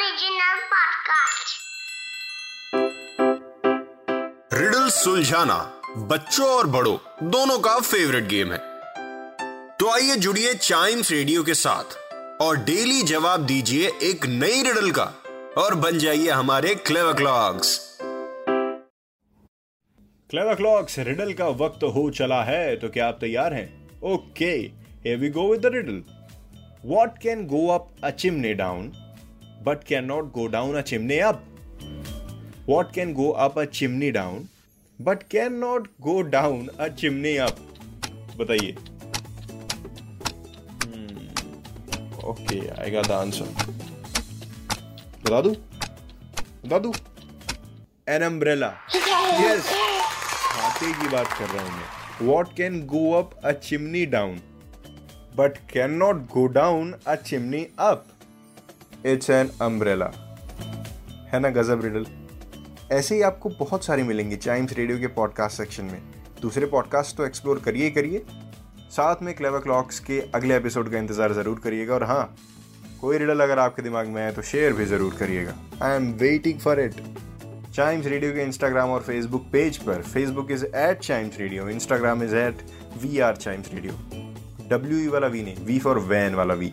Original podcast. Riddle सुलझाना बच्चों और बड़ों दोनों का फेवरेट गेम है। तो आइए जुड़िए चाइम्स रेडियो के साथ और डेली जवाब दीजिए एक नई रिडल का और बन जाइए हमारे clever clocks clever clocks riddle का वक्त हो चला है तो क्या आप तैयार हैं? Okay here we go with the riddle. What can go up a chimney down? But can not go down a chimney up what can go up a chimney down but can not go down a chimney up बताइए। Okay आएगा the answer बता दू बता दू an umbrella yes छाते की बात कर रहा हूँ मैं। What can go up a chimney down but can not go down a chimney up it's an umbrella है ना, गजब रिडल ऐसे ही आपको बहुत सारी मिलेंगी चाइम्स रेडियो के पॉडकास्ट सेक्शन में। दूसरे पॉडकास्ट तो एक्सप्लोर करिए करिए। साथ में क्लेवर क्लॉक्स के अगले एपिसोड का इंतज़ार ज़रूर करिएगा और हाँ कोई रिडल अगर आपके दिमाग में है तो शेयर भी ज़रूर करिएगा। I am waiting for it Chimes Radio के इंस्टाग्राम और फेसबुक पेज पर। Facebook is at Chimes Radio Instagram is at we are Chimes Radio W वाला वी नहीं वी फॉर वैन वाला वी